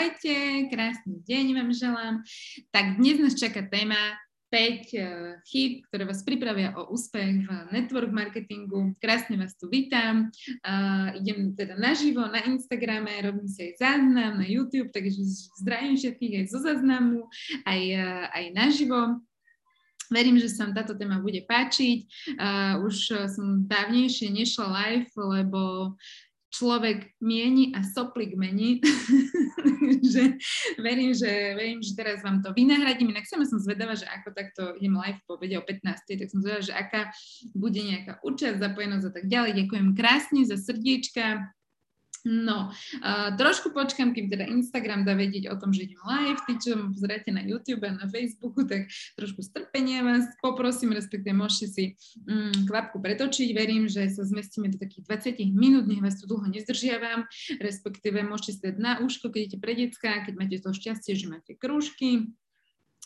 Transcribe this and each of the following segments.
ahojte, krásny deň vám želám. Tak dnes nás čaká téma 5 uh, chýb, ktoré vás pripravia o úspech v network marketingu. Krásne vás tu vítam. Uh, idem teda naživo na Instagrame, robím si aj záznam na YouTube, takže zdravím všetkých aj zo záznamu, aj, uh, aj naživo. Verím, že sa vám táto téma bude páčiť. Uh, už som dávnejšie nešla live, lebo človek mieni a soplik mení. že verím, že, verím, že teraz vám to vynahradím. Inak sama som zvedavá, že ako takto idem live po obede o 15. Tak som zvedavá, že aká bude nejaká účasť, zapojenosť a tak ďalej. Ďakujem krásne za srdiečka. No, uh, trošku počkám, kým teda Instagram dá vedieť o tom, že idem live. Tí, čo ma pozeráte na YouTube a na Facebooku, tak trošku strpenia vás poprosím, respektíve môžete si um, kvapku pretočiť. Verím, že sa zmestíme do takých 20 minút, nech vás tu dlho nezdržiavam, respektíve môžete si na úško, keď idete pre decka, keď máte to šťastie, že máte krúžky,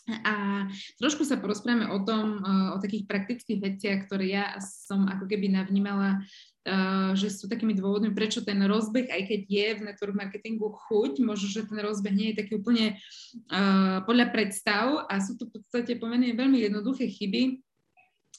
a trošku sa porozprávame o tom, o takých praktických veciach, ktoré ja som ako keby navnímala Uh, že sú takými dôvodmi, prečo ten rozbeh, aj keď je v network marketingu chuť, možno, že ten rozbeh nie je taký úplne uh, podľa predstav. A sú to v podstate pomerne veľmi jednoduché chyby,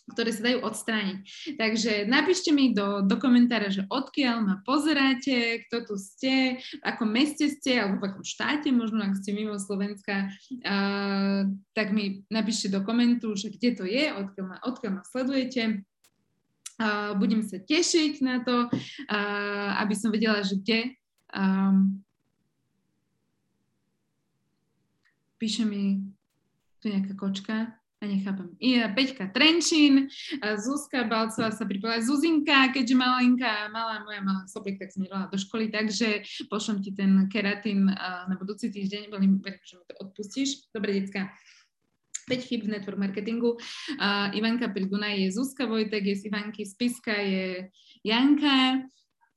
ktoré sa dajú odstrániť. Takže napíšte mi do, do komentára, že odkiaľ ma pozeráte, kto tu ste, v akom meste ste, alebo v akom štáte, možno ak ste mimo Slovenska, uh, tak mi napíšte do komentu, že kde to je, odkiaľ ma, odkiaľ ma sledujete Uh, budem sa tešiť na to, uh, aby som vedela, že kde. Um, píše mi tu nejaká kočka a nechápem. I Peťka Trenčín, Zuzka Balcová sa pripojila, Zuzinka, keďže malinka, malá moja malá soplik, tak som nedala do školy, takže pošlem ti ten keratín uh, na budúci týždeň, veľmi verím, že mi to odpustíš. Dobre, decka. 5 chyb v network marketingu. Uh, Ivanka pri Dunaj je Zuzka Vojtek, je z Ivanky Spiska, je Janka.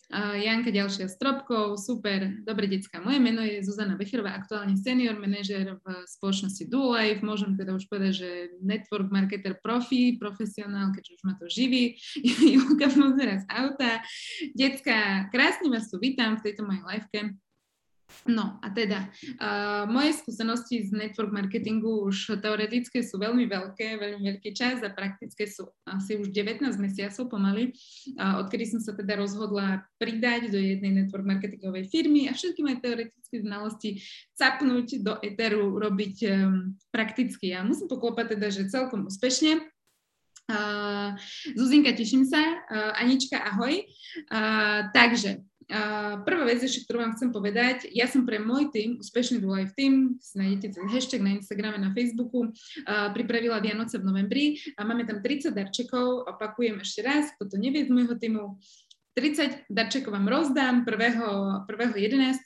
Janka ďalšia stropkou, super, dobre decka. Moje meno je Zuzana Becherová, aktuálne senior manažer v spoločnosti Duolife. Môžem teda už povedať, že network marketer profi, profesionál, keďže už ma to živí. Julka pozera z auta. Decka, krásne vás tu vítam v tejto mojej liveke. No a teda, uh, moje skúsenosti z network marketingu už teoretické sú veľmi veľké, veľmi veľký čas a praktické sú asi už 19 mesiacov pomaly, uh, odkedy som sa teda rozhodla pridať do jednej network marketingovej firmy a všetky moje teoretické znalosti capnúť do Eteru, robiť um, prakticky. Ja musím poklopať teda, že celkom úspešne. Uh, Zuzinka, teším sa. Uh, Anička, ahoj. Uh, takže, prvá vec ešte, ktorú vám chcem povedať, ja som pre môj tým, úspešný Life Team, si nájdete ten hashtag na Instagrame, na Facebooku, uh, pripravila Vianoce v novembri a máme tam 30 darčekov, opakujem ešte raz, kto to nevie z môjho týmu, 30 darčekov vám rozdám 1.11.,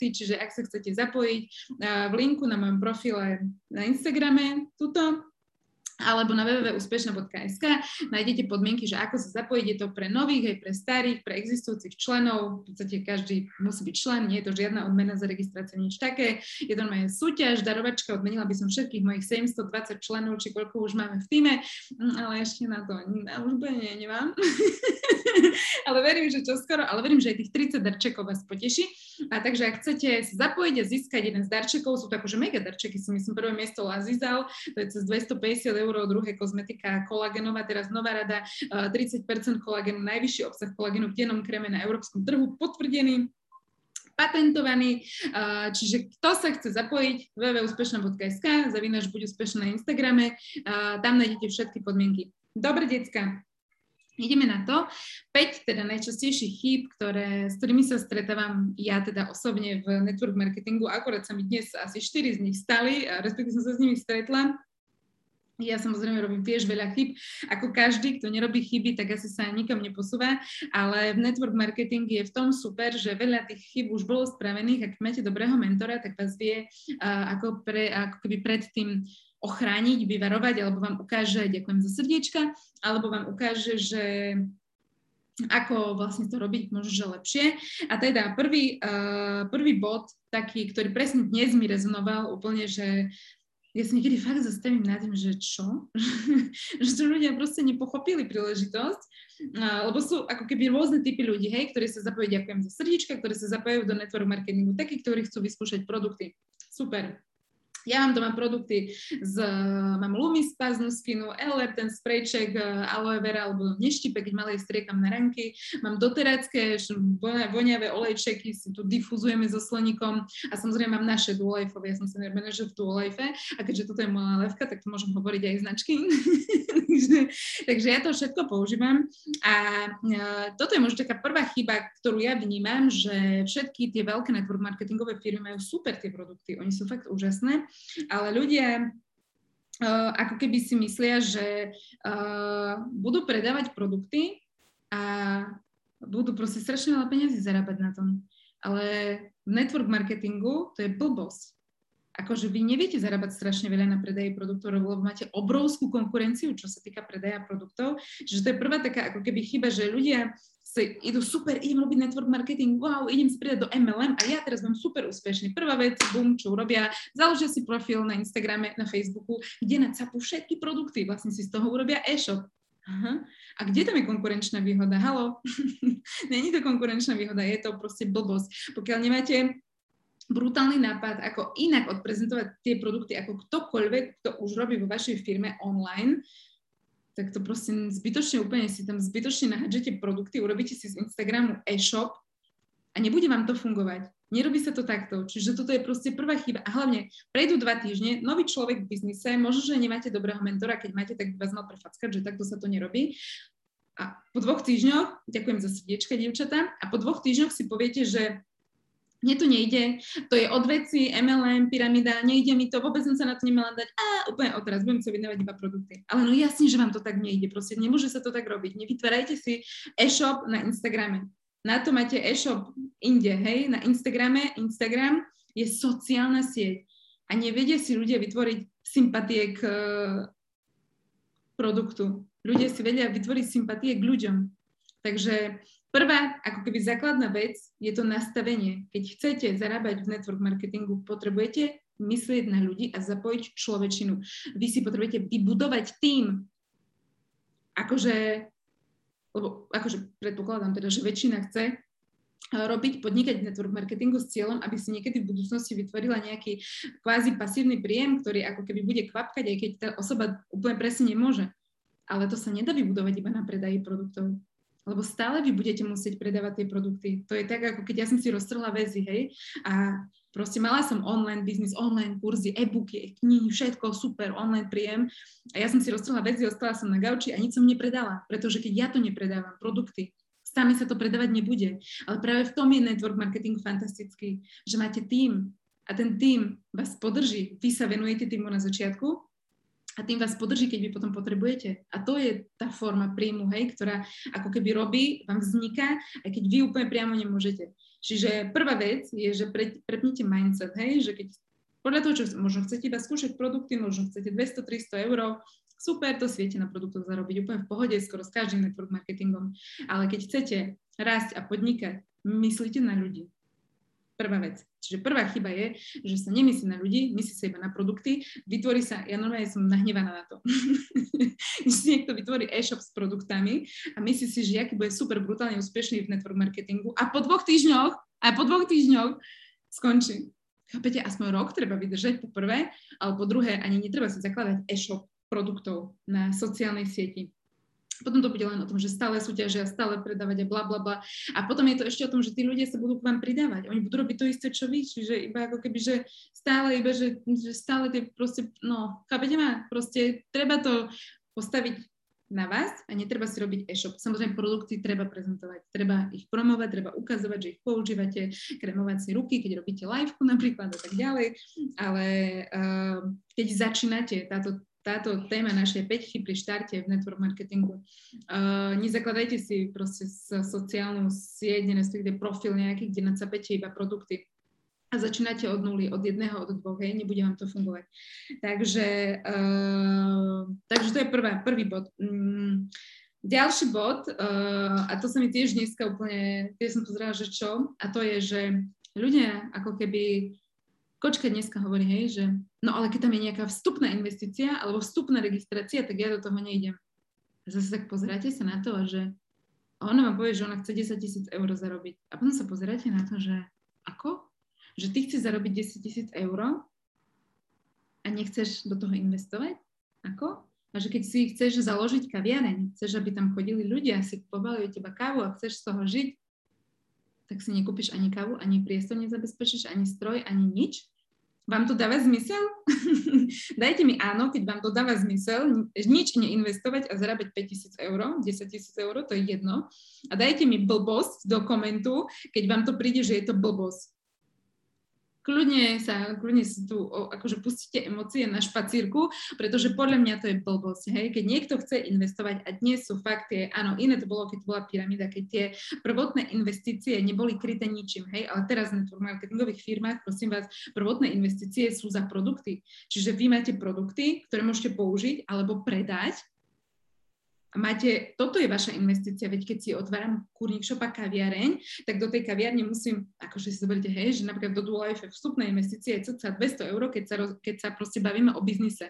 čiže ak sa chcete zapojiť v linku na mojom profile na Instagrame, tuto, alebo na www.úspešná.sk nájdete podmienky, že ako sa zapojiť. Je to pre nových, aj pre starých, pre existujúcich členov. V podstate každý musí byť člen, nie je to žiadna odmena za registráciu, nič také. Je to moja súťaž, darovačka, odmenila by som všetkých mojich 720 členov, či koľko už máme v týme, mm, ale ešte na to už úplne nemám. ale verím, že čo skoro, ale verím, že aj tých 30 darčekov vás poteší. A takže ak chcete sa zapojiť a získať jeden z darčekov, sú to akože mega darčeky, si myslím, prvé miesto Lazizal, to je cez 250 eur, druhé kozmetika kolagenová, teraz nová rada, 30% kolagenu, najvyšší obsah kolagenu v dennom kreme na európskom trhu, potvrdený patentovaný, čiže kto sa chce zapojiť, www.úspešná.sk, zavinaš buď úspešná na Instagrame, tam nájdete všetky podmienky. Dobre, decka, Ideme na to. 5 teda najčastejších chýb, ktoré, s ktorými sa stretávam ja teda osobne v network marketingu. Akorát sa mi dnes asi 4 z nich stali, respektíve som sa s nimi stretla. Ja samozrejme robím tiež veľa chyb. Ako každý, kto nerobí chyby, tak asi sa nikam neposúva, ale v network marketing je v tom super, že veľa tých chyb už bolo spravených. Ak máte dobrého mentora, tak vás vie uh, ako, pre, ako keby predtým ochrániť, vyvarovať, alebo vám ukáže, ďakujem za srdiečka, alebo vám ukáže, že ako vlastne to robiť možno, lepšie. A teda prvý, uh, prvý bod, taký, ktorý presne dnes mi rezonoval úplne, že ja si niekedy fakt zastavím nad tým, že čo? že to ľudia proste nepochopili príležitosť, lebo sú ako keby rôzne typy ľudí, hej, ktorí sa zapojujú, ďakujem za srdiečka, ktorí sa zapájajú do network marketingu, takí, ktorí chcú vyskúšať produkty. Super. Ja mám doma produkty z, mám Lumis Paznu skinu, Eller, ten sprejček e, aloe vera alebo neštipe, keď malej striekam na ranky. Mám doterácké voňavé olejčeky, si tu difuzujeme so sleníkom a samozrejme mám naše duolejfové, ja som sa manažer v duolejfe a keďže toto je moja levka, tak to môžem hovoriť aj značky. takže, takže ja to všetko používam. A uh, toto je možno taká prvá chyba, ktorú ja vnímam, že všetky tie veľké network marketingové firmy majú super tie produkty, oni sú fakt úžasné ale ľudia uh, ako keby si myslia, že uh, budú predávať produkty a budú proste strašne veľa peniazy zarábať na tom. Ale v network marketingu to je blbosť. Akože vy neviete zarábať strašne veľa na predaji produktov, lebo máte obrovskú konkurenciu, čo sa týka predaja produktov. Čiže to je prvá taká ako keby chyba, že ľudia si idú super, idem robiť network marketing, wow, idem si pridať do MLM a ja teraz budem super úspešný. Prvá vec, bum, čo urobia, založia si profil na Instagrame, na Facebooku, kde nacapú všetky produkty, vlastne si z toho urobia e-shop. Aha. A kde tam je konkurenčná výhoda? Halo? Není to konkurenčná výhoda, je to proste blbosť. Pokiaľ nemáte brutálny nápad, ako inak odprezentovať tie produkty, ako ktokoľvek, kto už robí vo vašej firme online, tak to proste zbytočne úplne si tam zbytočne nahádžete produkty, urobíte si z Instagramu e-shop a nebude vám to fungovať. Nerobí sa to takto. Čiže toto je proste prvá chyba. A hlavne, prejdú dva týždne, nový človek v biznise, možno, že nemáte dobrého mentora, keď máte, tak vás mal prefackať, že takto sa to nerobí. A po dvoch týždňoch, ďakujem za srdiečka, dievčatá, a po dvoch týždňoch si poviete, že mne to nejde, to je od veci, MLM, pyramida, nejde mi to, vôbec som sa na to nemala dať, a úplne odraz, budem sa vydávať iba produkty. Ale no jasne, že vám to tak nejde, proste nemôže sa to tak robiť. Nevytvárajte si e-shop na Instagrame. Na to máte e-shop inde, hej, na Instagrame. Instagram je sociálna sieť a nevedia si ľudia vytvoriť sympatie k produktu. Ľudia si vedia vytvoriť sympatie k ľuďom. Takže Prvá, ako keby základná vec, je to nastavenie. Keď chcete zarábať v network marketingu, potrebujete myslieť na ľudí a zapojiť človečinu. Vy si potrebujete vybudovať tým. Akože, lebo akože predpokladám teda, že väčšina chce robiť, podnikať v network marketingu s cieľom, aby si niekedy v budúcnosti vytvorila nejaký kvázi pasívny príjem, ktorý ako keby bude kvapkať, aj keď tá osoba úplne presne nemôže. Ale to sa nedá vybudovať iba na predaji produktov lebo stále vy budete musieť predávať tie produkty. To je tak, ako keď ja som si roztrhla väzy, hej, a proste mala som online biznis, online kurzy, e-booky, knihy, všetko super, online príjem a ja som si roztrhla väzy, ostala som na gauči a nič som nepredala, pretože keď ja to nepredávam, produkty, sami sa to predávať nebude. Ale práve v tom je network marketing fantastický, že máte tým a ten tým vás podrží. Vy sa venujete týmu na začiatku a tým vás podrží, keď vy potom potrebujete. A to je tá forma príjmu, hej, ktorá ako keby robí, vám vzniká, aj keď vy úplne priamo nemôžete. Čiže prvá vec je, že pre, prepnite mindset, hej, že keď podľa toho, čo možno chcete iba skúšať produkty, možno chcete 200-300 eur, super, to si viete na produktoch zarobiť úplne v pohode, skoro s každým network marketingom. Ale keď chcete rásť a podnikať, myslíte na ľudí prvá vec. Čiže prvá chyba je, že sa nemyslí na ľudí, myslí sa iba na produkty, vytvorí sa, ja normálne som nahnevaná na to, že si niekto vytvorí e-shop s produktami a myslí si, že aký bude super brutálne úspešný v network marketingu a po dvoch týždňoch, a po dvoch týždňoch skončí. Chápete, aspoň rok treba vydržať po prvé, ale po druhé ani netreba si zakladať e-shop produktov na sociálnej sieti potom to bude len o tom, že stále súťažia, stále predávať a bla bla bla. A potom je to ešte o tom, že tí ľudia sa budú k vám pridávať. Oni budú robiť to isté, čo vy, čiže iba ako keby, že stále iba, že, že stále tie proste, no, chápete ma? Proste treba to postaviť na vás a netreba si robiť e-shop. Samozrejme, produkty treba prezentovať, treba ich promovať, treba ukazovať, že ich používate, kremovať si ruky, keď robíte live napríklad a tak ďalej, ale uh, keď začínate, táto táto téma našej peťky pri štarte v network marketingu. Uh, nezakladajte si proste sociálnu sieť, respektíve profil nejaký, kde nacapete iba produkty a začínate od nuly, od jedného, od dvoch, hej, nebude vám to fungovať. Takže, uh, takže to je prvá, prvý bod. Mm, ďalší bod, uh, a to sa mi tiež dneska úplne, tiež som pozerala, že čo, a to je, že ľudia ako keby kočka dneska hovorí, hej, že no ale keď tam je nejaká vstupná investícia alebo vstupná registrácia, tak ja do toho nejdem. A zase tak pozeráte sa na to, že ona vám povie, že ona chce 10 tisíc eur zarobiť. A potom sa pozeráte na to, že ako? Že ty chceš zarobiť 10 tisíc eur a nechceš do toho investovať? Ako? A že keď si chceš založiť kaviareň, chceš, aby tam chodili ľudia, si kupovali od teba kávu a chceš z toho žiť, tak si nekúpiš ani kávu, ani priestor nezabezpečíš, ani stroj, ani nič, vám to dáva zmysel? Dajte mi áno, keď vám to dáva zmysel, nič neinvestovať a zarábať 5000 eur, 10 tisíc eur, to je jedno. A dajte mi blbosť do komentu, keď vám to príde, že je to blbosť kľudne sa, kľudne sa tu akože pustíte emócie na špacírku, pretože podľa mňa to je blbosť, hej, keď niekto chce investovať a dnes sú fakty, áno, iné to bolo, keď bola pyramída, keď tie prvotné investície neboli kryté ničím, hej, ale teraz v network marketingových firmách, prosím vás, prvotné investície sú za produkty. Čiže vy máte produkty, ktoré môžete použiť alebo predať máte, toto je vaša investícia, veď keď si otváram kurník šopa kaviareň, tak do tej kaviarne musím, akože si zoberte, hej, že napríklad do Dualife vstupná investícia je cca 200 eur, keď sa, keď sa proste bavíme o biznise.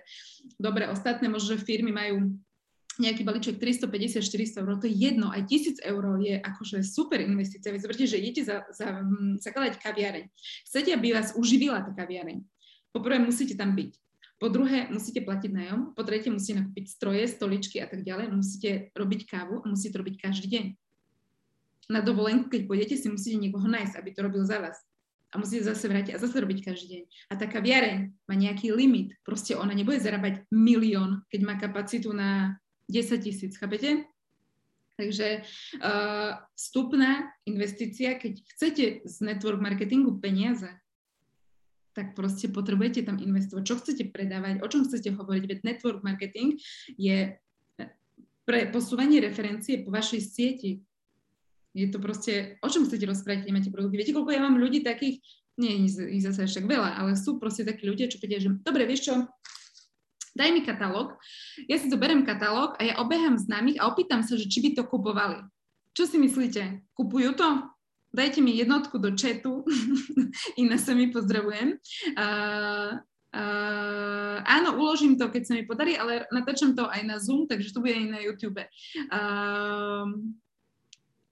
Dobre, ostatné možno, že firmy majú nejaký balíček 350-400 eur, to je jedno, aj 1000 eur je akože super investícia. Vy zoberte, že idete za, za, hm, zakladať kaviareň. Chcete, aby vás uživila tá kaviareň. Poprvé musíte tam byť. Po druhé, musíte platiť nájom. Po tretie, musíte nakúpiť stroje, stoličky a tak ďalej. Musíte robiť kávu a musíte robiť každý deň. Na dovolenku, keď pôjdete, si musíte niekoho nájsť, aby to robil za vás. A musíte zase vrátiť a zase robiť každý deň. A tá kaviareň má nejaký limit. Proste ona nebude zarábať milión, keď má kapacitu na 10 tisíc, chápete? Takže uh, vstupná investícia, keď chcete z network marketingu peniaze, tak proste potrebujete tam investovať. Čo chcete predávať, o čom chcete hovoriť, veď network marketing je pre posúvanie referencie po vašej sieti. Je to proste, o čom chcete rozprávať, keď máte produkty. Viete, koľko ja mám ľudí takých, nie je zase však veľa, ale sú proste takí ľudia, čo povedia, že dobre, vieš čo, daj mi katalóg, ja si zoberiem katalóg a ja obehám známych a opýtam sa, že či by to kupovali. Čo si myslíte? Kupujú to? Dajte mi jednotku do chatu, iná sa mi pozdravujem. Uh, uh, áno, uložím to, keď sa mi podarí, ale natáčam to aj na Zoom, takže to bude aj na YouTube. Uh,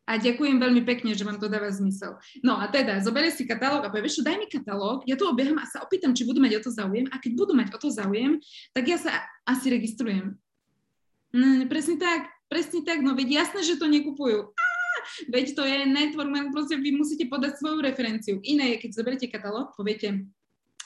a ďakujem veľmi pekne, že vám to dáva zmysel. No a teda, zoberie si katalóg a povie, vieš daj mi katalóg, ja to obieham a sa opýtam, či budú mať o to záujem a keď budú mať o to záujem, tak ja sa asi registrujem. No, presne tak, presne tak, no veď jasné, že to nekupujú. Á, veď to je network, proste vy musíte podať svoju referenciu. Iné je, keď zoberiete katalóg, poviete,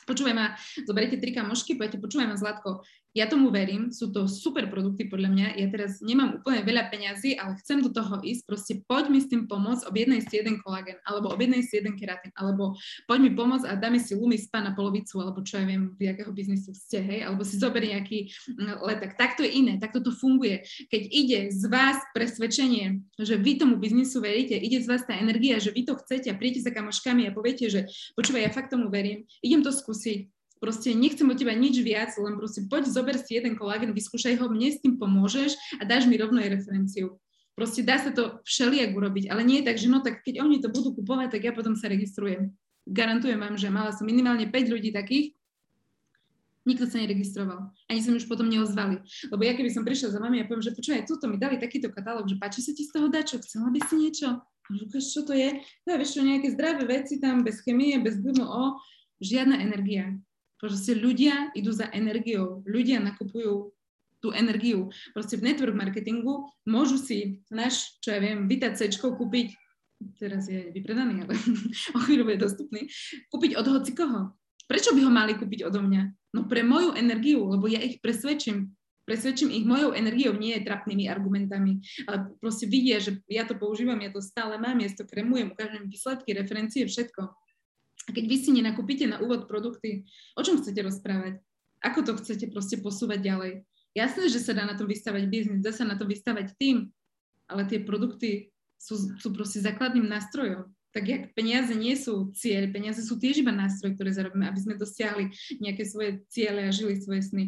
počúvaj ma, zoberiete tri kamošky, poviete, počúvaj ma, Zlatko, ja tomu verím, sú to super produkty podľa mňa. Ja teraz nemám úplne veľa peňazí, ale chcem do toho ísť. Proste poď mi s tým pomôcť, objednej si jeden kolagen, alebo objednej si jeden keratín, alebo poď mi pomôcť a dáme si spa na polovicu, alebo čo ja viem, v jakého biznisu ste, hej, alebo si zober nejaký mm, letak. Takto je iné, takto to funguje. Keď ide z vás presvedčenie, že vy tomu biznisu veríte, ide z vás tá energia, že vy to chcete a príjete sa kamoškami a poviete, že počúvaj, ja fakt tomu verím, idem to skúsiť, proste nechcem od teba nič viac, len proste poď, zober si jeden kolágen, vyskúšaj ho, mne s tým pomôžeš a dáš mi rovno aj referenciu. Proste dá sa to všelijak urobiť, ale nie je tak, že no tak keď oni to budú kupovať, tak ja potom sa registrujem. Garantujem vám, že mala som minimálne 5 ľudí takých, nikto sa neregistroval. Ani sa mi už potom neozvali. Lebo ja keby som prišla za vami a poviem, že počúvaj, túto mi dali takýto katalóg, že páči sa ti z toho dačo, chcela by si niečo? A ukáž, čo to je? No, vieš čo, nejaké zdravé veci tam, bez chemie, bez GMO, žiadna energia. Proste ľudia idú za energiou, ľudia nakupujú tú energiu. Proste v network marketingu môžu si náš, čo ja viem, Vita C kúpiť, teraz je vypredaný, ale o chvíľu bude dostupný, kúpiť od hoci koho. Prečo by ho mali kúpiť odo mňa? No pre moju energiu, lebo ja ich presvedčím. Presvedčím ich mojou energiou, nie trapnými argumentami. Ale proste vidia, že ja to používam, ja to stále mám, ja to kremujem, ukážem výsledky, referencie, všetko. A keď vy si nenakúpite na úvod produkty, o čom chcete rozprávať? Ako to chcete proste posúvať ďalej? Jasné, že sa dá na to vystavať biznis, dá sa na to vystavať tým, ale tie produkty sú, sú proste základným nástrojom. Tak jak peniaze nie sú cieľ, peniaze sú tiež iba nástroj, ktoré zarobíme, aby sme dosiahli nejaké svoje ciele a žili svoje sny.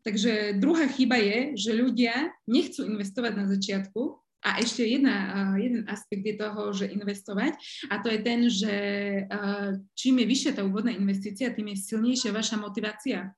Takže druhá chyba je, že ľudia nechcú investovať na začiatku, a ešte jedna, jeden aspekt je toho, že investovať a to je ten, že čím je vyššia tá úvodná investícia, tým je silnejšia vaša motivácia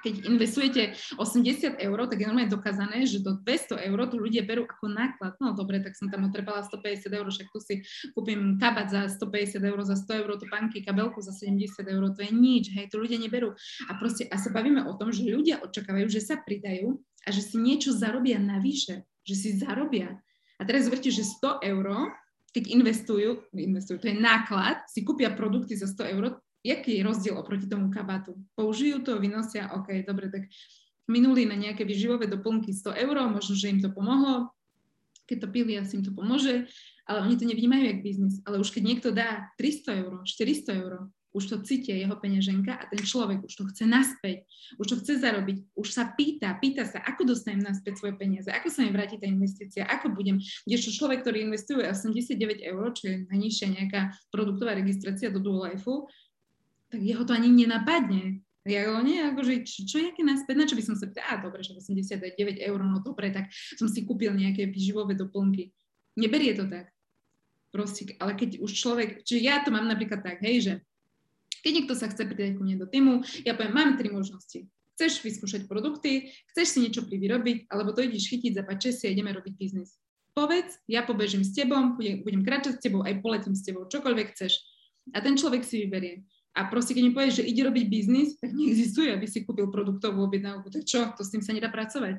keď investujete 80 eur, tak je normálne dokázané, že do 200 eur tu ľudia berú ako náklad. No dobre, tak som tam otrebala 150 eur, však tu si kúpim kabát za 150 eur, za 100 eur, panky, kabelku za 70 eur, to je nič, hej, tu ľudia neberú. A proste, a sa bavíme o tom, že ľudia očakávajú, že sa pridajú a že si niečo zarobia navyše, že si zarobia. A teraz zoberte, že 100 eur, keď investujú, investujú, to je náklad, si kúpia produkty za 100 eur, jaký je rozdiel oproti tomu kabátu? Použijú to, vynosia, OK, dobre, tak minuli na nejaké vyživové doplnky 100 eur, možno, že im to pomohlo, keď to pili, asi im to pomôže, ale oni to nevnímajú jak biznis. Ale už keď niekto dá 300 eur, 400 eur, už to cítia jeho peňaženka a ten človek už to chce naspäť, už to chce zarobiť, už sa pýta, pýta sa, ako dostanem naspäť svoje peniaze, ako sa mi vráti tá investícia, ako budem, kdežto človek, ktorý investuje 89 eur, čo je najnižšia nejaká produktová registrácia do Dual Lifeu, tak jeho to ani nenapadne. Ja ho nie, akože, čo, čo je naspäť, na čo by som sa pýtala, a dobre, že 89 eur, no dobre, tak som si kúpil nejaké výživové doplnky. Neberie to tak. Proste, ale keď už človek, čiže ja to mám napríklad tak, hej, že keď niekto sa chce pridať ku mne do týmu, ja poviem, mám tri možnosti. Chceš vyskúšať produkty, chceš si niečo privyrobiť, alebo to ideš chytiť, zapáče si a ideme robiť biznis. Povedz, ja pobežím s tebou, budem, budem kráčať s tebou, aj poletím s tebou, čokoľvek chceš. A ten človek si vyberie. A proste, keď mi povieš, že ide robiť biznis, tak neexistuje, aby si kúpil produktovú objednávku. Tak čo? To s tým sa nedá pracovať.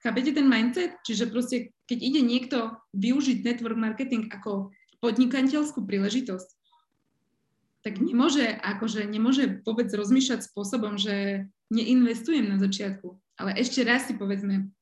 Chápete ten mindset? Čiže proste, keď ide niekto využiť network marketing ako podnikateľskú príležitosť, tak nemôže, akože nemôže vôbec rozmýšľať spôsobom, že neinvestujem na začiatku. Ale ešte raz si povedzme,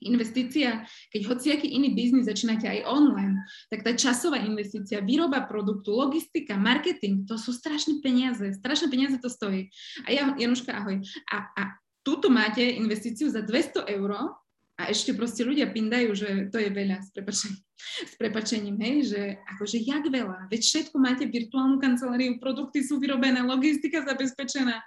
investícia, keď hociaký iný biznis začínate aj online, tak tá časová investícia, výroba produktu, logistika, marketing, to sú strašné peniaze. Strašné peniaze to stojí. A ja, Januška, ahoj. A, a tuto máte investíciu za 200 eur a ešte proste ľudia pindajú, že to je veľa s prepačením, s prepačením hej, že akože jak veľa, veď všetko máte virtuálnu kanceláriu, produkty sú vyrobené, logistika zabezpečená.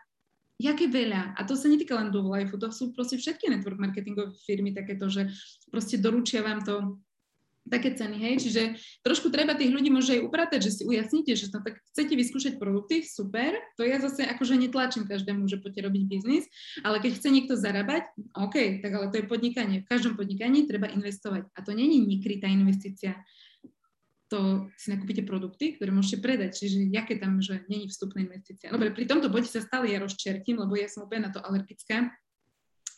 Jaké veľa. A to sa netýka len do Life, to sú proste všetky network marketingové firmy takéto, že proste doručia vám to také ceny, hej, čiže trošku treba tých ľudí môže aj upratať, že si ujasníte, že no, tak chcete vyskúšať produkty, super, to ja zase akože netlačím každému, že poďte robiť biznis, ale keď chce niekto zarábať, OK, tak ale to je podnikanie. V každom podnikaní treba investovať a to není nikrytá investícia to si nakúpite produkty, ktoré môžete predať. Čiže jaké tam, že není vstupná investícia. Dobre, pri tomto bode sa stále ja rozčertím, lebo ja som úplne na to alergická.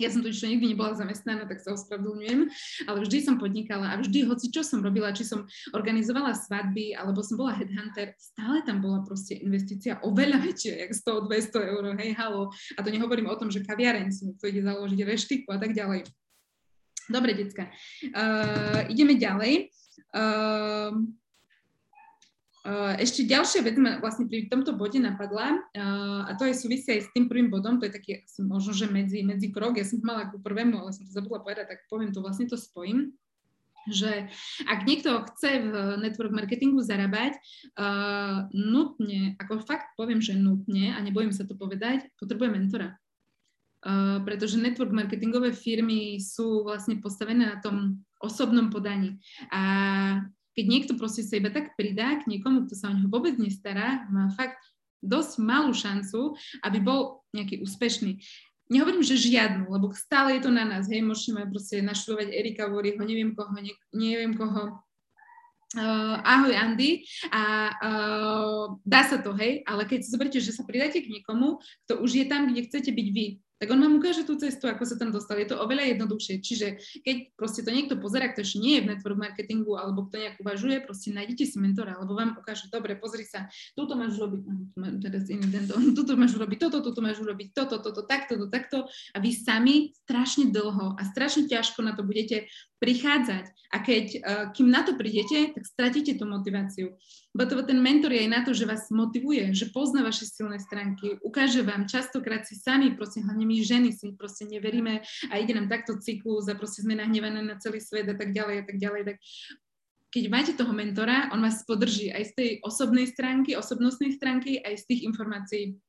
Ja som totiž nikdy nebola zamestnaná, tak sa ospravedlňujem, ale vždy som podnikala a vždy, hoci čo som robila, či som organizovala svadby, alebo som bola headhunter, stále tam bola proste investícia oveľa väčšia, jak 100-200 eur, hej, halo. A to nehovorím o tom, že kaviareň si niekto ide založiť reštiku a tak ďalej. Dobre, decka. Uh, ideme ďalej. Uh, ešte ďalšia vec ma vlastne pri tomto bode napadla uh, a to aj súvisí aj s tým prvým bodom, to je taký možno, že medzi, medzi krok, ja som mala ako prvému, ale som to zabudla povedať, tak poviem to, vlastne to spojím že ak niekto chce v network marketingu zarábať, uh, nutne, ako fakt poviem, že nutne, a nebojím sa to povedať, potrebuje mentora. Uh, pretože network marketingové firmy sú vlastne postavené na tom osobnom podaní. A keď niekto proste sa iba tak pridá k niekomu, kto sa o neho vôbec nestará, má fakt dosť malú šancu, aby bol nejaký úspešný. Nehovorím, že žiadnu, lebo stále je to na nás, hej, môžeme proste naštudovať Erika Voryho, neviem koho, ne, neviem koho, Uh, ahoj Andy a uh, dá sa to, hej, ale keď si zoberte, že sa pridáte k niekomu, kto už je tam, kde chcete byť vy, tak on vám ukáže tú cestu, ako sa tam dostal. Je to oveľa jednoduchšie. Čiže keď proste to niekto pozera, kto ešte nie je v network marketingu alebo kto nejak uvažuje, proste nájdete si mentora, alebo vám ukáže, dobre, pozri sa, toto máš robiť, no, teraz iný tento, toto máš urobiť toto, toto máš urobiť toto, toto, takto, to, takto a vy sami strašne dlho a strašne ťažko na to budete prichádzať. A keď, uh, kým na to prídete, tak stratíte tú motiváciu. Lebo ten mentor je aj na to, že vás motivuje, že pozná vaše silné stránky, ukáže vám, častokrát si sami, proste hlavne my ženy si proste neveríme a ide nám takto cyklus a proste sme nahnevané na celý svet a tak ďalej a tak ďalej, tak keď máte toho mentora, on vás podrží aj z tej osobnej stránky, osobnostnej stránky, aj z tých informácií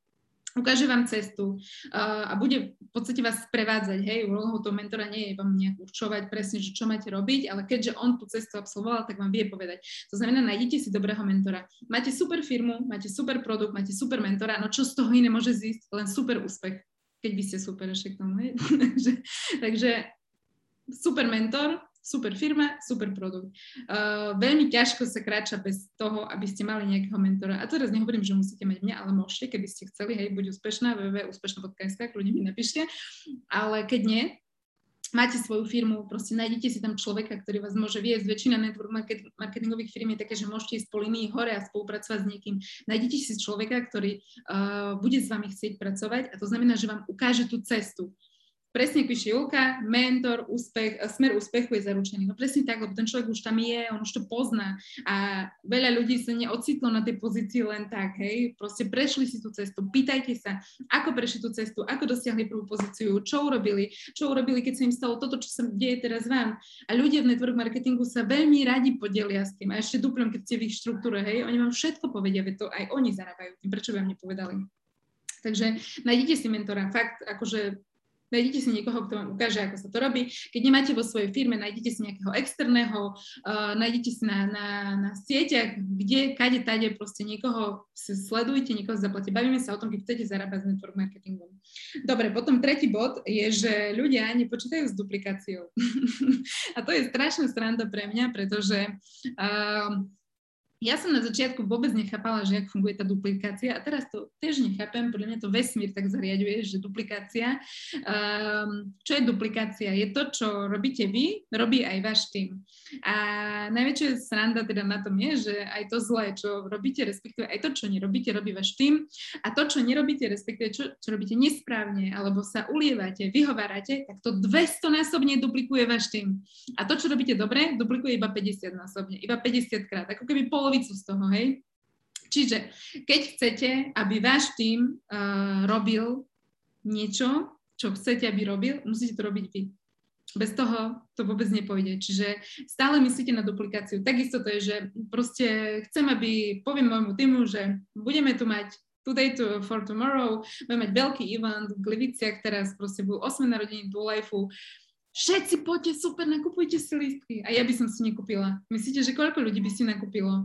ukáže vám cestu a bude v podstate vás sprevádzať, hej, úlohou toho mentora nie je vám nejak určovať presne, že čo máte robiť, ale keďže on tú cestu absolvoval, tak vám vie povedať. To znamená, nájdete si dobrého mentora. Máte super firmu, máte super produkt, máte super mentora, no čo z toho iné môže zísť? Len super úspech, keď by ste super ešte k tomu, hej. takže, takže super mentor, super firma, super produkt. Uh, veľmi ťažko sa kráča bez toho, aby ste mali nejakého mentora. A teraz nehovorím, že musíte mať mňa, ale môžete, keby ste chceli, hej, buď úspešná, www.úspešná.sk, ľudia mi napíšte. Ale keď nie, máte svoju firmu, proste nájdete si tam človeka, ktorý vás môže viesť. Väčšina network marketingových firm je také, že môžete ísť po linii hore a spolupracovať s niekým. Nájdete si človeka, ktorý uh, bude s vami chcieť pracovať a to znamená, že vám ukáže tú cestu presne píše Julka, mentor, úspech, smer úspechu je zaručený. No presne tak, ten človek už tam je, on už to pozná a veľa ľudí sa neocitlo na tej pozícii len tak, hej, proste prešli si tú cestu, pýtajte sa, ako prešli tú cestu, ako dosiahli prvú pozíciu, čo urobili, čo urobili, keď sa im stalo toto, čo sa deje teraz vám. A ľudia v network marketingu sa veľmi radi podelia s tým a ešte duplom, keď ste v ich štruktúre, hej, oni vám všetko povedia, veď to aj oni zarábajú tým, prečo vám nepovedali. Takže nájdete si mentora, fakt, akože Nájdete si niekoho, kto vám ukáže, ako sa to robí. Keď nemáte vo svojej firme, nájdete si nejakého externého, uh, nájdete si na, na, na sieťach, kde, kade, tade, proste niekoho si sledujte, niekoho zaplatíte. Bavíme sa o tom, keď chcete zarábať s network marketingom. Dobre, potom tretí bod je, že ľudia nepočítajú s duplikáciou. A to je strašná stranda pre mňa, pretože uh, ja som na začiatku vôbec nechápala, že ak funguje tá duplikácia a teraz to tiež nechápem, podľa mňa to vesmír tak zariaduje, že duplikácia, um, čo je duplikácia? Je to, čo robíte vy, robí aj váš tým. A najväčšia sranda teda na tom je, že aj to zlé, čo robíte, respektíve aj to, čo nerobíte, robí váš tým a to, čo nerobíte, respektíve čo, čo robíte nesprávne alebo sa ulievate, vyhovárate, tak to 200 násobne duplikuje váš tým. A to, čo robíte dobre, duplikuje iba 50 násobne, iba 50 krát, ako keby pol polovicu z toho, hej. Čiže keď chcete, aby váš tým uh, robil niečo, čo chcete, aby robil, musíte to robiť vy. Bez toho to vôbec nepôjde. Čiže stále myslíte na duplikáciu. Takisto to je, že proste chcem, aby, poviem môjmu týmu, že budeme tu mať today to, for tomorrow, budeme mať veľký event v Gliviciach, teraz proste budú 8 narodení do Lifeu všetci poďte, super, nakupujte si lístky. A ja by som si nekúpila. Myslíte, že koľko ľudí by si nakúpilo?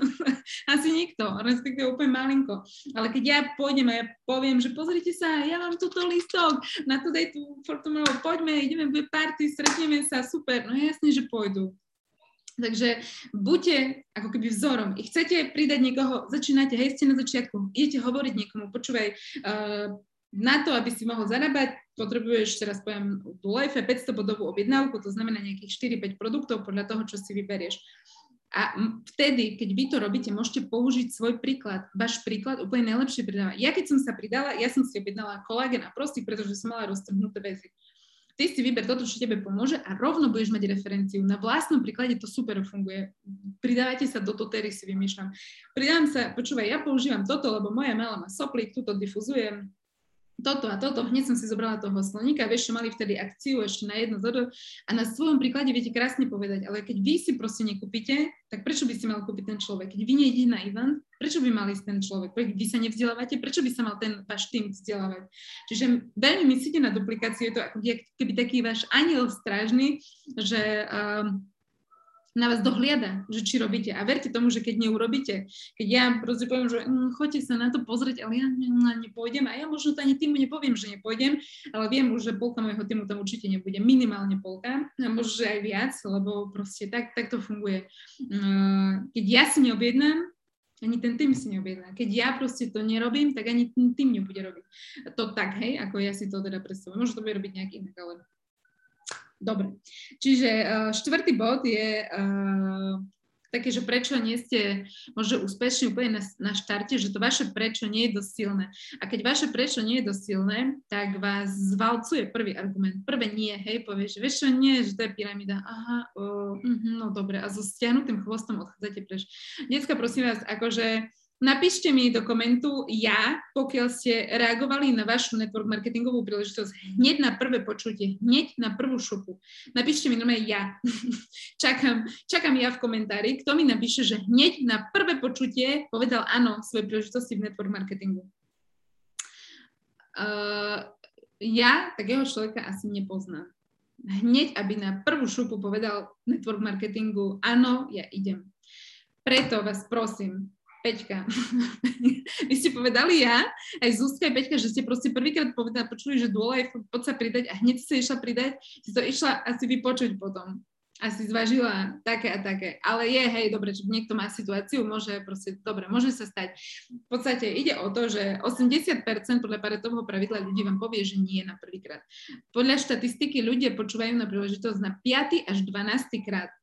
Asi nikto, respektíve úplne malinko. Ale keď ja pôjdem a ja poviem, že pozrite sa, ja mám túto lístok na today tu for tomorrow, poďme, ideme v party, stretneme sa, super. No jasne, že pôjdu. Takže buďte ako keby vzorom. I chcete pridať niekoho, začínate, hej, ste na začiatku, idete hovoriť niekomu, počúvaj, uh, na to, aby si mohol zarábať, potrebuješ, teraz poviem, tú Life 500 bodovú objednávku, to znamená nejakých 4-5 produktov podľa toho, čo si vyberieš. A vtedy, keď vy to robíte, môžete použiť svoj príklad, váš príklad úplne najlepšie pridáva. Ja keď som sa pridala, ja som si objednala kolágen a prostý, pretože som mala roztrhnuté väzy. Ty si vyber toto, čo tebe pomôže a rovno budeš mať referenciu. Na vlastnom príklade to super funguje. Pridávajte sa do totery, si vymýšľam. Pridávam sa, počúvaj, ja používam toto, lebo moja mala má soplík, túto difuzujem, toto a toto, hneď som si zobrala toho sloníka, vieš, čo mali vtedy akciu ešte na jedno zodo a na svojom príklade viete krásne povedať, ale keď vy si proste nekúpite, tak prečo by si mal kúpiť ten človek? Keď vy nejdete na event, prečo by mal ísť ten človek? Vy sa nevzdelávate, prečo by sa mal ten váš tým vzdelávať? Čiže veľmi myslíte na duplikáciu, je to ako keby taký váš aniel strážny, že um, na vás dohliada, že či robíte. A verte tomu, že keď neurobíte, keď ja proste poviem, že hm, choďte sa na to pozrieť, ale ja ne, nepôjdem a ja možno to ani týmu nepoviem, že nepôjdem, ale viem už, že polka môjho týmu tam určite nebude, minimálne polka, a možno aj viac, lebo proste tak, tak to funguje. Hm, keď ja si neobjednám, ani ten tým si neobjedná. Keď ja proste to nerobím, tak ani ten tým nebude robiť. To tak, hej, ako ja si to teda predstavujem. Možno to bude robiť nejak inak, ale Dobre. Čiže uh, štvrtý bod je uh, také, že prečo nie ste možno úspešní úplne na, na štarte, že to vaše prečo nie je dosť silné. A keď vaše prečo nie je dosť silné, tak vás zvalcuje prvý argument. Prvé nie, hej, povieš, vieš čo, nie, že to je pyramída. Aha, uh, uh, no dobre. A so stiahnutým chvostom odchádzate preč. Dneska prosím vás, akože Napíšte mi do komentu ja, pokiaľ ste reagovali na vašu network marketingovú príležitosť hneď na prvé počutie, hneď na prvú šupu. Napíšte mi normálne ja. čakám, čakám ja v komentári, kto mi napíše, že hneď na prvé počutie povedal áno svojej príležitosti v network marketingu. uh, ja takého človeka asi nepoznám. Hneď, aby na prvú šupu povedal network marketingu, áno, ja idem. Preto vás prosím, Peťka, vy ste povedali ja, aj Zuzka aj Peťka, že ste proste prvýkrát povedali, počuli, že dôle, poď sa pridať a hneď si išla pridať, si to išla asi vypočuť potom asi zvažila také a také. Ale je, hej, dobre, že niekto má situáciu, môže proste, dobre, môže sa stať. V podstate ide o to, že 80% podľa Paretovho pravidla ľudí vám povie, že nie na prvýkrát. Podľa štatistiky ľudia počúvajú na príležitosť na 5. až 12. krát.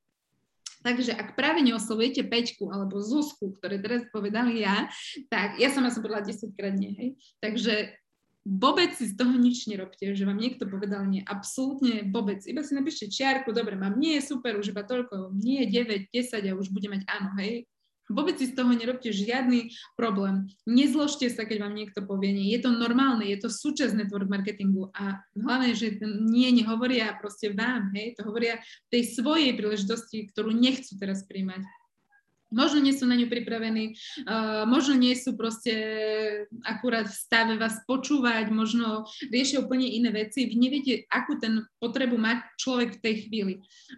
Takže ak práve neoslovujete Peťku alebo Zuzku, ktoré teraz povedali ja, tak ja sama som povedala 10 krát nie, hej. Takže vôbec si z toho nič nerobte, že vám niekto povedal nie, absolútne vôbec. Iba si napíšte čiarku, dobre, mám nie, super, už iba toľko, nie, 9, 10 a už bude mať áno, hej. Vôbec si z toho nerobte žiadny problém. Nezložte sa, keď vám niekto povie nie. Je to normálne, je to súčasť network marketingu a hlavne, že nie nehovoria proste vám, hej, to hovoria tej svojej príležitosti, ktorú nechcú teraz príjmať možno nie sú na ňu pripravení, uh, možno nie sú proste akurát v stave vás počúvať, možno riešia úplne iné veci. Vy neviete, akú ten potrebu má človek v tej chvíli.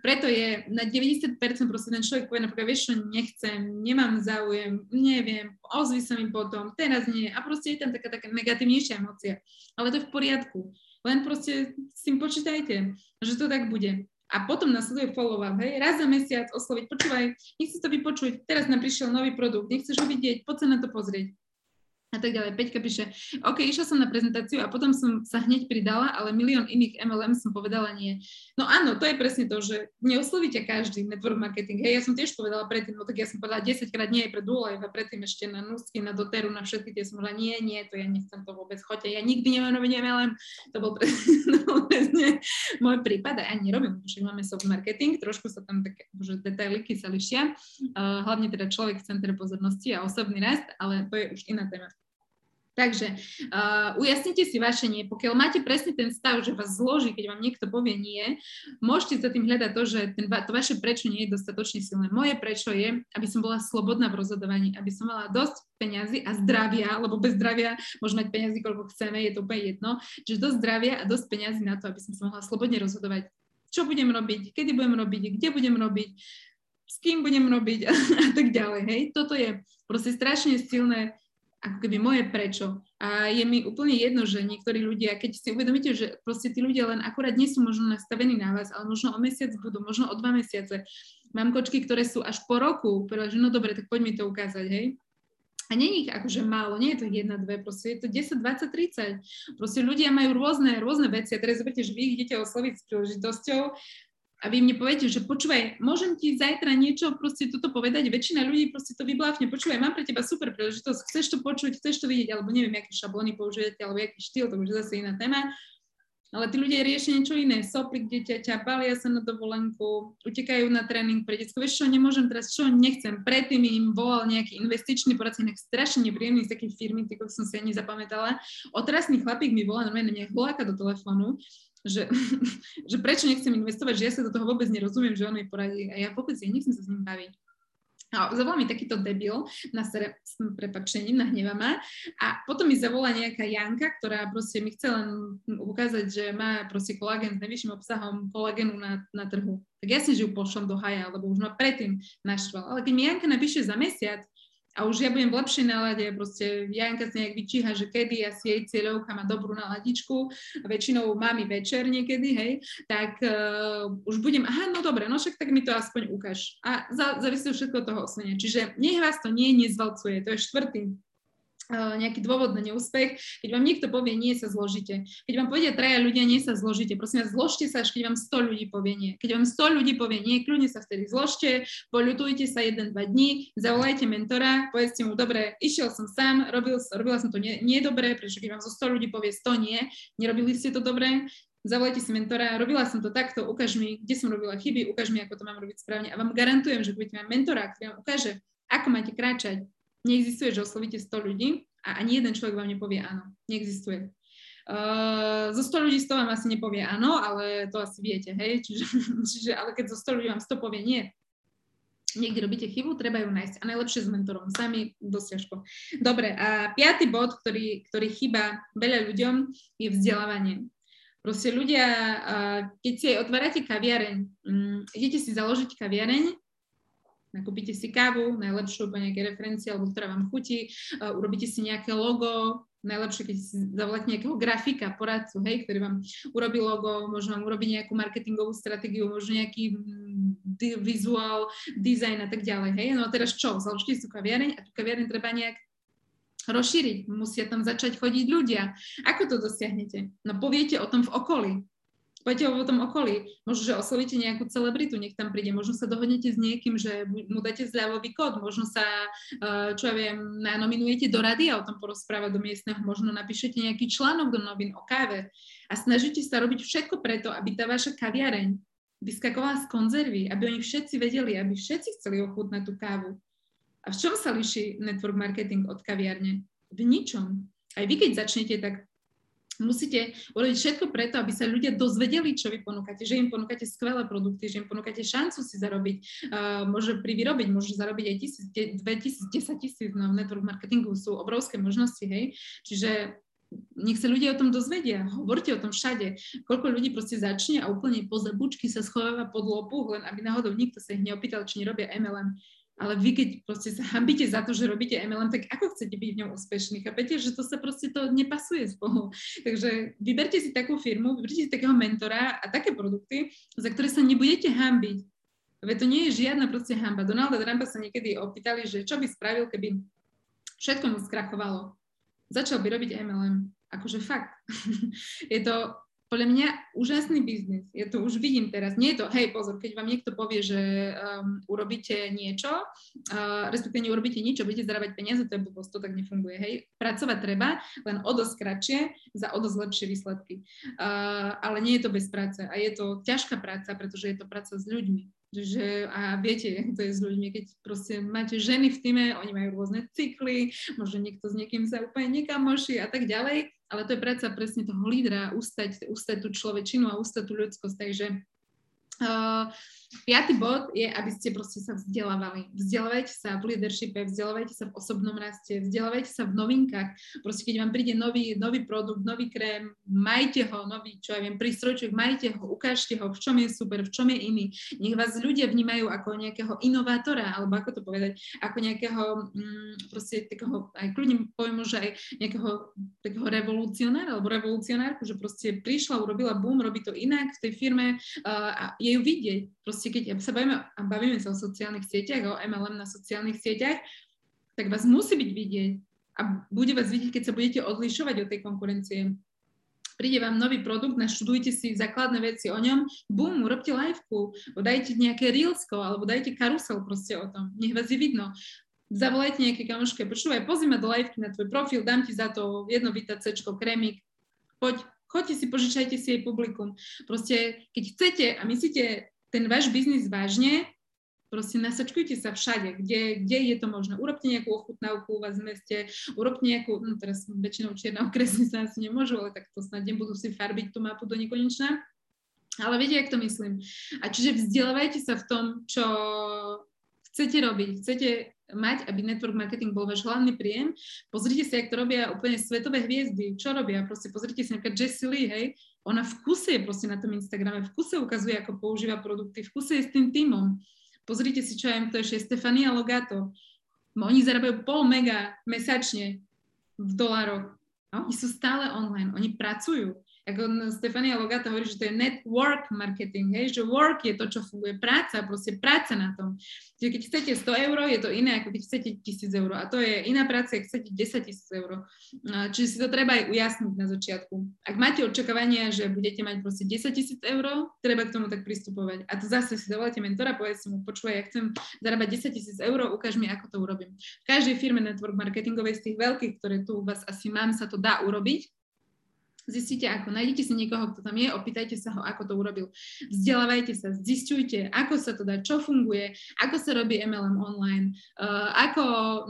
Preto je na 90% proste ten človek povie napríklad, vieš čo, nechcem, nemám záujem, neviem, ozvi sa mi potom, teraz nie. A proste je tam taká, taká negatívnejšia emócia. Ale to je v poriadku. Len proste s tým počítajte, že to tak bude a potom nasleduje follow-up, hej, raz za mesiac osloviť, počúvaj, nech si to vypočuť, teraz nám prišiel nový produkt, nechceš ho vidieť, poď sa na to pozrieť a tak ďalej. Peťka píše, OK, išla som na prezentáciu a potom som sa hneď pridala, ale milión iných MLM som povedala nie. No áno, to je presne to, že neoslovíte každý network marketing. Hej, ja som tiež povedala predtým, no tak ja som povedala 10 krát nie aj pre Dulaj a predtým ešte na Nusky, na Doteru, na všetky tie som povedala nie, nie, to ja nechcem to vôbec, choďte, ja nikdy nemám robiť MLM. To bol presne, môj prípad a ja nerobím, že máme soft marketing, trošku sa tam také, že detailiky sa lišia, uh, hlavne teda človek v centre pozornosti a osobný rast, ale to je už iná téma. Takže uh, ujasnite si vaše nie. Pokiaľ máte presne ten stav, že vás zloží, keď vám niekto povie nie, môžete za tým hľadať to, že ten, to vaše prečo nie je dostatočne silné. Moje prečo je, aby som bola slobodná v rozhodovaní, aby som mala dosť peňazí a zdravia, lebo bez zdravia môžeme mať peňazí, koľko chceme, je to úplne jedno. Čiže dosť zdravia a dosť peňazí na to, aby som sa mohla slobodne rozhodovať, čo budem robiť, kedy budem robiť, kde budem robiť, s kým budem robiť a, a tak ďalej. Hej. Toto je proste strašne silné ako keby moje prečo. A je mi úplne jedno, že niektorí ľudia, keď si uvedomíte, že proste tí ľudia len akurát nie sú možno nastavení na vás, ale možno o mesiac budú, možno o dva mesiace. Mám kočky, ktoré sú až po roku, povedala, že no dobre, tak poď mi to ukázať, hej. A nie ich akože málo, nie je to jedna, dve, proste je to 10, 20, 30. Proste ľudia majú rôzne, rôzne veci a teraz zoberte, že vy ich idete osloviť s príležitosťou a vy mne poviete, že počúvaj, môžem ti zajtra niečo proste toto povedať, väčšina ľudí proste to vyblávne, počúvaj, mám pre teba super príležitosť, chceš to počuť, chceš to vidieť, alebo neviem, aké šablóny použijete, alebo aký štýl, to už zase iná téma. Ale tí ľudia riešia niečo iné, soplik dieťaťa, balia sa na dovolenku, utekajú na tréning pre detsko. Vieš čo, nemôžem teraz, čo nechcem. Predtým im volal nejaký investičný poradca, inak strašne nepríjemný z takej firmy, ty som si ani zapamätala. Otrasný chlapík mi volá, normálne mňa hláka do telefónu že, že prečo nechcem investovať, že ja sa do toho vôbec nerozumiem, že on mi poradí a ja vôbec ja nechcem sa s ním baviť. A zavolá mi takýto debil na sere, s prepačením, nahneva ma. A potom mi zavolá nejaká Janka, ktorá proste mi chce len ukázať, že má proste kolagén s najvyšším obsahom kolagénu na, na trhu. Tak jasne, že ju pošlem do haja, lebo už ma predtým naštval. Ale keď mi Janka napíše za mesiac, a už ja budem v lepšej nálade, proste Janka si nejak vyčíha, že kedy asi jej cieľovka má dobrú náladičku, väčšinou mám i večer niekedy, hej, tak uh, už budem, aha, no dobre, no však tak mi to aspoň ukáž. A za, závisí všetko od toho osvenia. Čiže nech vás to nie nezvalcuje, to je štvrtý nejaký dôvod na neúspech. Keď vám niekto povie nie, sa zložite. Keď vám povedia traja ľudia, nie sa zložite. Prosím vás, zložte sa, až keď vám 100 ľudí povie nie. Keď vám 100 ľudí povie nie, kľudne sa vtedy zložte, poľutujte sa 1-2 dní, zavolajte mentora, povedzte mu, dobre, išiel som sám, robil, robila som to nie, nie dobre, prečo keď vám zo 100 ľudí povie 100 nie, nerobili ste to dobre, zavolajte si mentora, robila som to takto, ukáž mi, kde som robila chyby, ukáž mi, ako to mám robiť správne. A vám garantujem, že budete mať mentora, ktorý vám ukáže, ako máte kráčať, Neexistuje, že oslovíte 100 ľudí a ani jeden človek vám nepovie áno. Neexistuje. Uh, zo 100 ľudí 100 vám asi nepovie áno, ale to asi viete, hej? Čiže, čiže ale keď zo 100 ľudí vám 100 povie nie, niekde robíte chybu, treba ju nájsť a najlepšie s mentorom, sami dosť ťažko. Dobre, a piatý bod, ktorý, ktorý chýba veľa ľuďom, je vzdelávanie. Proste ľudia, keď si otvárate kaviareň, mm, idete si založiť kaviareň, nakúpite si kávu, najlepšiu po nejaké referencie, alebo ktorá vám chutí, urobíte si nejaké logo, najlepšie, keď si zavoláte nejakého grafika, poradcu, hej, ktorý vám urobí logo, možno vám urobí nejakú marketingovú stratégiu, možno nejaký mm, vizuál, design a tak ďalej, hej. No a teraz čo? Založte si tú kaviareň a tú kaviareň treba nejak rozšíriť, musia tam začať chodiť ľudia. Ako to dosiahnete? No poviete o tom v okolí. Poďte o tom okolí. Možno, že oslovíte nejakú celebritu, nech tam príde. Možno sa dohodnete s niekým, že mu dáte zľavový kód. Možno sa, eh, čo ja viem, nanominujete do rady a o tom porozprávať do miestneho. Možno napíšete nejaký článok do novín o káve. A snažíte sa robiť všetko preto, aby tá vaša kaviareň vyskakovala z konzervy, aby oni všetci vedeli, aby všetci chceli ochutnať tú kávu. A v čom sa líši network marketing od kaviarne? V ničom. Aj vy, keď začnete, tak musíte urobiť všetko preto, aby sa ľudia dozvedeli, čo vy ponúkate, že im ponúkate skvelé produkty, že im ponúkate šancu si zarobiť, uh, môže privyrobiť, môže zarobiť aj tisíc, 2000, 10 tisíc, no v network marketingu sú obrovské možnosti, hej, čiže nech sa ľudia o tom dozvedia, hovorte o tom všade. Koľko ľudí proste začne a úplne po zabučky sa schováva pod lopu, len aby náhodou nikto sa ich neopýtal, či nerobia MLM ale vy keď proste sa hambíte za to, že robíte MLM, tak ako chcete byť v ňom úspešní? Chápete, že to sa proste to nepasuje spolu. Takže vyberte si takú firmu, vyberte si takého mentora a také produkty, za ktoré sa nebudete hambiť. Veď to nie je žiadna proste hamba. Donalda Trumpa sa niekedy opýtali, že čo by spravil, keby všetko mu skrachovalo. Začal by robiť MLM. Akože fakt. je to podľa mňa úžasný biznis. Ja to už vidím teraz. Nie je to, hej, pozor, keď vám niekto povie, že um, urobíte niečo, uh, respektíve neurobíte nič, budete zarábať peniaze, to je blbosť, to tak nefunguje, hej. Pracovať treba, len o dosť kratšie, za o dosť lepšie výsledky. Uh, ale nie je to bez práce a je to ťažká práca, pretože je to práca s ľuďmi. Že, a viete, to je s ľuďmi, keď proste máte ženy v týme, oni majú rôzne cykly, možno niekto s niekým sa úplne nekamoší a tak ďalej ale to je práca presne toho lídra, ustať, ustať tú človečinu a ustať tú ľudskosť. Takže uh, Piatý bod je, aby ste proste sa vzdelávali. Vzdelávajte sa v leadershipe, vzdelávajte sa v osobnom raste, vzdelávajte sa v novinkách. Proste keď vám príde nový, nový produkt, nový krém, majte ho, nový, čo ja viem, prístrojček, majte ho, ukážte ho, v čom je super, v čom je iný. Nech vás ľudia vnímajú ako nejakého inovátora, alebo ako to povedať, ako nejakého, mm, proste takého, aj kľudne poviem, že aj nejakého takého revolucionára, alebo revolucionárku, že proste prišla, urobila boom, robí to inak v tej firme uh, a je ju vidieť. Proste proste keď sa bavíme, bavíme sa o sociálnych sieťach, o MLM na sociálnych sieťach, tak vás musí byť vidieť a bude vás vidieť, keď sa budete odlišovať od tej konkurencie. Príde vám nový produkt, naštudujte si základné veci o ňom, bum, urobte liveku, dajte nejaké reelsko, alebo dajte karusel proste o tom, nech vás je vidno zavolajte nejaké kamoške, počúvaj, pozri do liveky na tvoj profil, dám ti za to jedno C, krémik, poď, choďte si, požičajte si jej publikum. Proste, keď chcete a myslíte ten váš biznis vážne, proste nasačkujte sa všade, kde, kde je to možné. Urobte nejakú ochutnávku u vás v meste, urobte nejakú, no teraz väčšinou čierne okresy sa asi nemôžu, ale tak to snad nebudú si farbiť tú mapu do nekonečna. Ale viete, jak to myslím. A čiže vzdelávajte sa v tom, čo chcete robiť. Chcete mať, aby network marketing bol váš hlavný príjem. Pozrite si, jak to robia úplne svetové hviezdy. Čo robia? Proste pozrite si napríklad Jessie Lee, hej, ona v kuse je proste na tom Instagrame, v kuse ukazuje, ako používa produkty, v kuse je s tým týmom. Pozrite si, čo ja to ešte, Stefania Logato. Oni zarábajú pol mega mesačne v dolároch. A oni sú stále online, oni pracujú ako Stefania Logata hovorí, že to je network marketing, hej, že work je to, čo funguje, práca, proste práca na tom. Čiže keď chcete 100 eur, je to iné, ako keď chcete 1000 eur. A to je iná práca, keď chcete 10 tisíc eur. Čiže si to treba aj ujasniť na začiatku. Ak máte očakávania, že budete mať proste 10 tisíc eur, treba k tomu tak pristupovať. A to zase si dovoláte mentora, povedz mu, počúvaj, ja chcem zarábať 10 tisíc eur, ukáž mi, ako to urobím. V každej firme network marketingovej z tých veľkých, ktoré tu u vás asi mám, sa to dá urobiť Zistite ako, nájdete si niekoho, kto tam je, opýtajte sa ho, ako to urobil. Vzdelávajte sa, zistujte, ako sa to dá, čo funguje, ako sa robí MLM online, uh, ako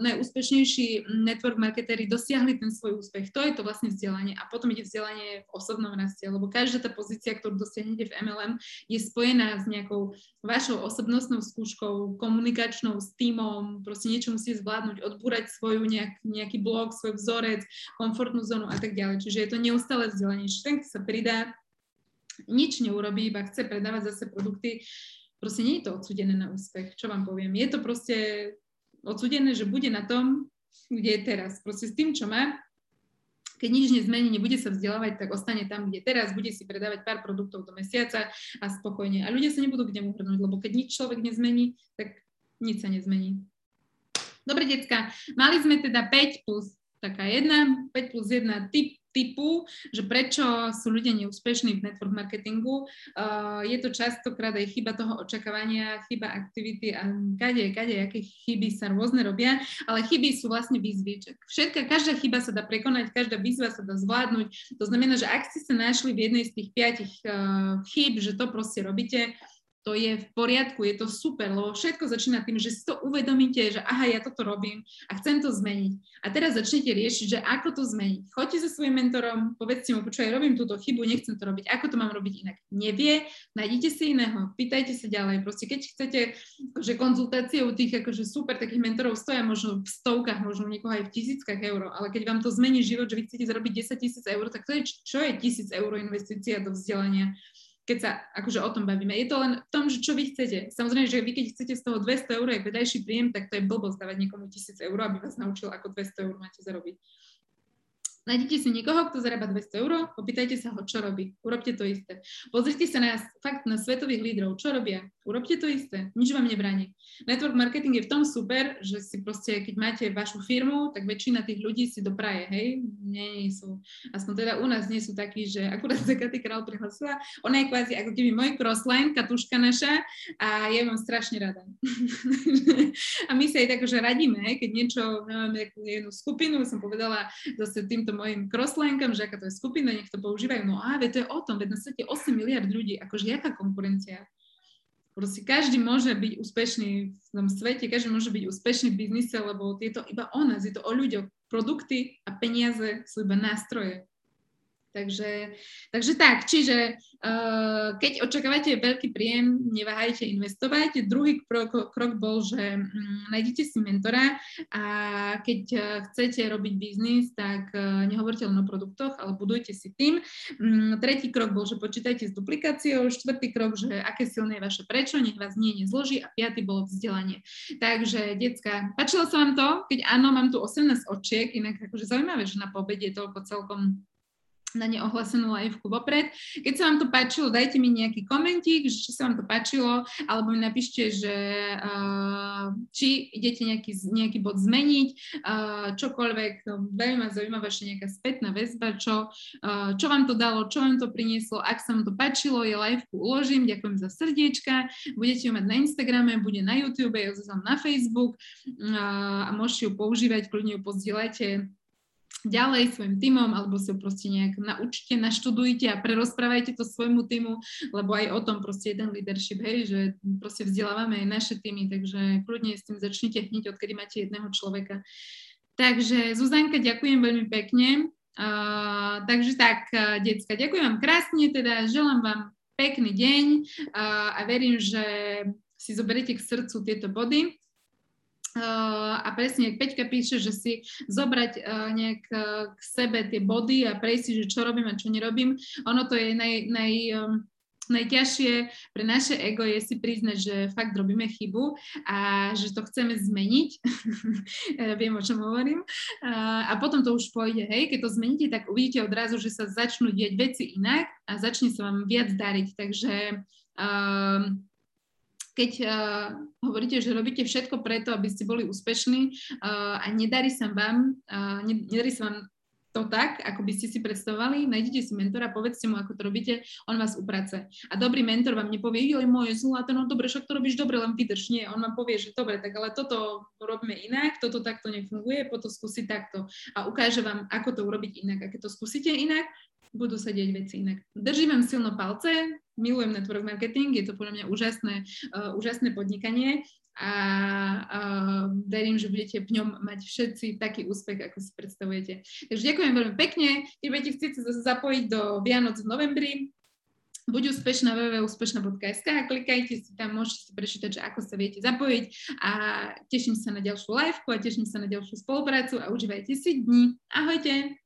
najúspešnejší network marketéri dosiahli ten svoj úspech. To je to vlastne vzdelanie a potom ide vzdelanie v osobnom raste, lebo každá tá pozícia, ktorú dosiahnete v MLM, je spojená s nejakou vašou osobnostnou skúškou, komunikačnou, s týmom, proste niečo musíte zvládnuť, odbúrať svoju nejak, nejaký blog, svoj vzorec, komfortnú zónu a tak ďalej. Čiže je to neustále stále vzdelanie. Čiže ten, sa pridá, nič neurobí, iba chce predávať zase produkty, proste nie je to odsudené na úspech, čo vám poviem. Je to proste odsudené, že bude na tom, kde je teraz. Proste s tým, čo má, keď nič nezmení, nebude sa vzdelávať, tak ostane tam, kde teraz, bude si predávať pár produktov do mesiaca a spokojne. A ľudia sa nebudú k nemu hrnúť, lebo keď nič človek nezmení, tak nič sa nezmení. Dobre, decka, mali sme teda 5 plus taká jedna, 5 plus 1 typ typu, že prečo sú ľudia neúspešní v network marketingu. Uh, je to častokrát aj chyba toho očakávania, chyba aktivity a kade, kade, aké chyby sa rôzne robia, ale chyby sú vlastne výzvy. Všetka, každá chyba sa dá prekonať, každá výzva sa dá zvládnuť. To znamená, že ak ste sa našli v jednej z tých piatich uh, chyb, že to proste robíte, to je v poriadku, je to super, lebo všetko začína tým, že si to uvedomíte, že aha, ja toto robím a chcem to zmeniť. A teraz začnete riešiť, že ako to zmeniť. Choďte so svojím mentorom, povedzte mu, počúvaj, robím túto chybu, nechcem to robiť, ako to mám robiť inak. Nevie, nájdite si iného, pýtajte sa ďalej. Proste keď chcete, že konzultácie u tých akože super takých mentorov stoja možno v stovkách, možno niekoho aj v tisíckach eur, ale keď vám to zmení život, že vy chcete zarobiť 10 tisíc eur, tak to je, čo je tisíc eur investícia do vzdelania? Keď sa akože o tom bavíme. Je to len v tom, že čo vy chcete. Samozrejme, že vy keď chcete z toho 200 eur aj vedajší príjem, tak to je blbosť dávať niekomu 1000 eur, aby vás naučil, ako 200 eur máte zarobiť. Nájdete si niekoho, kto zarába 200 eur, opýtajte sa ho, čo robí. Urobte to isté. Pozrite sa na, fakt na svetových lídrov, čo robia. Urobte to isté. Nič vám nebráni. Network marketing je v tom super, že si proste, keď máte vašu firmu, tak väčšina tých ľudí si dopraje, hej? Nie, nie sú. Aspoň teda u nás nie sú takí, že akurát sa Katy Král prihlasila. Ona je kvázi ako keby môj crossline, Katuška naša a ja mám strašne rada. a my sa aj tak, že radíme, hej? keď niečo, máme jednu skupinu, som povedala zase týmto mojim crosslinkom, že aká to je skupina, nech to používajú. No a to je o tom, veď na svete 8 miliard ľudí, akože jaká konkurencia? Proste každý môže byť úspešný v tom svete, každý môže byť úspešný v biznise, lebo je to iba o nás, je to o ľuďoch. Produkty a peniaze sú iba nástroje. Takže, takže tak, čiže uh, keď očakávate veľký príjem, neváhajte investovať. Druhý krok, krok bol, že um, nájdete si mentora a keď uh, chcete robiť biznis, tak uh, nehovorte len o produktoch, ale budujte si tým. Um, tretí krok bol, že počítajte s duplikáciou. Štvrtý krok, že aké silné je vaše prečo, nech vás nie nezloží. A piatý bolo vzdelanie. Takže, decka, páčilo sa vám to? Keď áno, mám tu 18 očiek, inak akože zaujímavé, že na pobede je toľko celkom na ne ohlasenú liveku vopred. Keď sa vám to páčilo, dajte mi nejaký komentík, či sa vám to páčilo, alebo mi napíšte, že uh, či idete nejaký, nejaký bod zmeniť, uh, čokoľvek, no, veľmi ma zaujíma vaša nejaká spätná väzba, čo, uh, čo vám to dalo, čo vám to prinieslo, ak sa vám to páčilo, ja liveku uložím, ďakujem za srdiečka, budete ju mať na Instagrame, bude na YouTube, ja na Facebook uh, a môžete ju používať, kľudne ju pozdieľajte ďalej svojim týmom, alebo sa proste nejak naučte, naštudujte a prerozprávajte to svojmu týmu, lebo aj o tom proste je ten leadership, hej, že proste vzdelávame aj naše týmy, takže kľudne s tým začnite hneď, odkedy máte jedného človeka. Takže Zuzanka, ďakujem veľmi pekne. Uh, takže tak, uh, decka, ďakujem vám krásne, teda želám vám pekný deň uh, a verím, že si zoberiete k srdcu tieto body a presne, Peťka píše, že si zobrať nejak k sebe tie body a prejsť si, že čo robím a čo nerobím, ono to je naj, naj, najťažšie pre naše ego je si priznať, že fakt robíme chybu a že to chceme zmeniť. Viem, o čom hovorím. A potom to už pôjde, hej, keď to zmeníte, tak uvidíte odrazu, že sa začnú dieť veci inak a začne sa vám viac dariť. Takže um, keď uh, hovoríte, že robíte všetko preto, aby ste boli úspešní uh, a nedarí sa vám, uh, nedarí sa vám to tak, ako by ste si predstavovali, nájdete si mentora, povedzte mu, ako to robíte, on vás uprace. A dobrý mentor vám nepovie, joj, moje zlato, no dobre, však to robíš dobre, len vydrž. Nie, on vám povie, že dobre, tak ale toto robíme inak, toto takto nefunguje, potom skúsi takto. A ukáže vám, ako to urobiť inak. A keď to skúsite inak, budú sa deť veci inak. Držím vám silno palce, milujem network marketing, je to podľa mňa úžasné, uh, úžasné podnikanie a uh, verím, že budete v ňom mať všetci taký úspech, ako si predstavujete. Takže ďakujem veľmi pekne. Keď budete chcieť zapojiť do Vianoc v novembri, buď úspešná www.úspešná.sk a klikajte si tam, môžete si prečítať, že ako sa viete zapojiť a teším sa na ďalšiu liveku a teším sa na ďalšiu spoluprácu a užívajte si dni. Ahojte!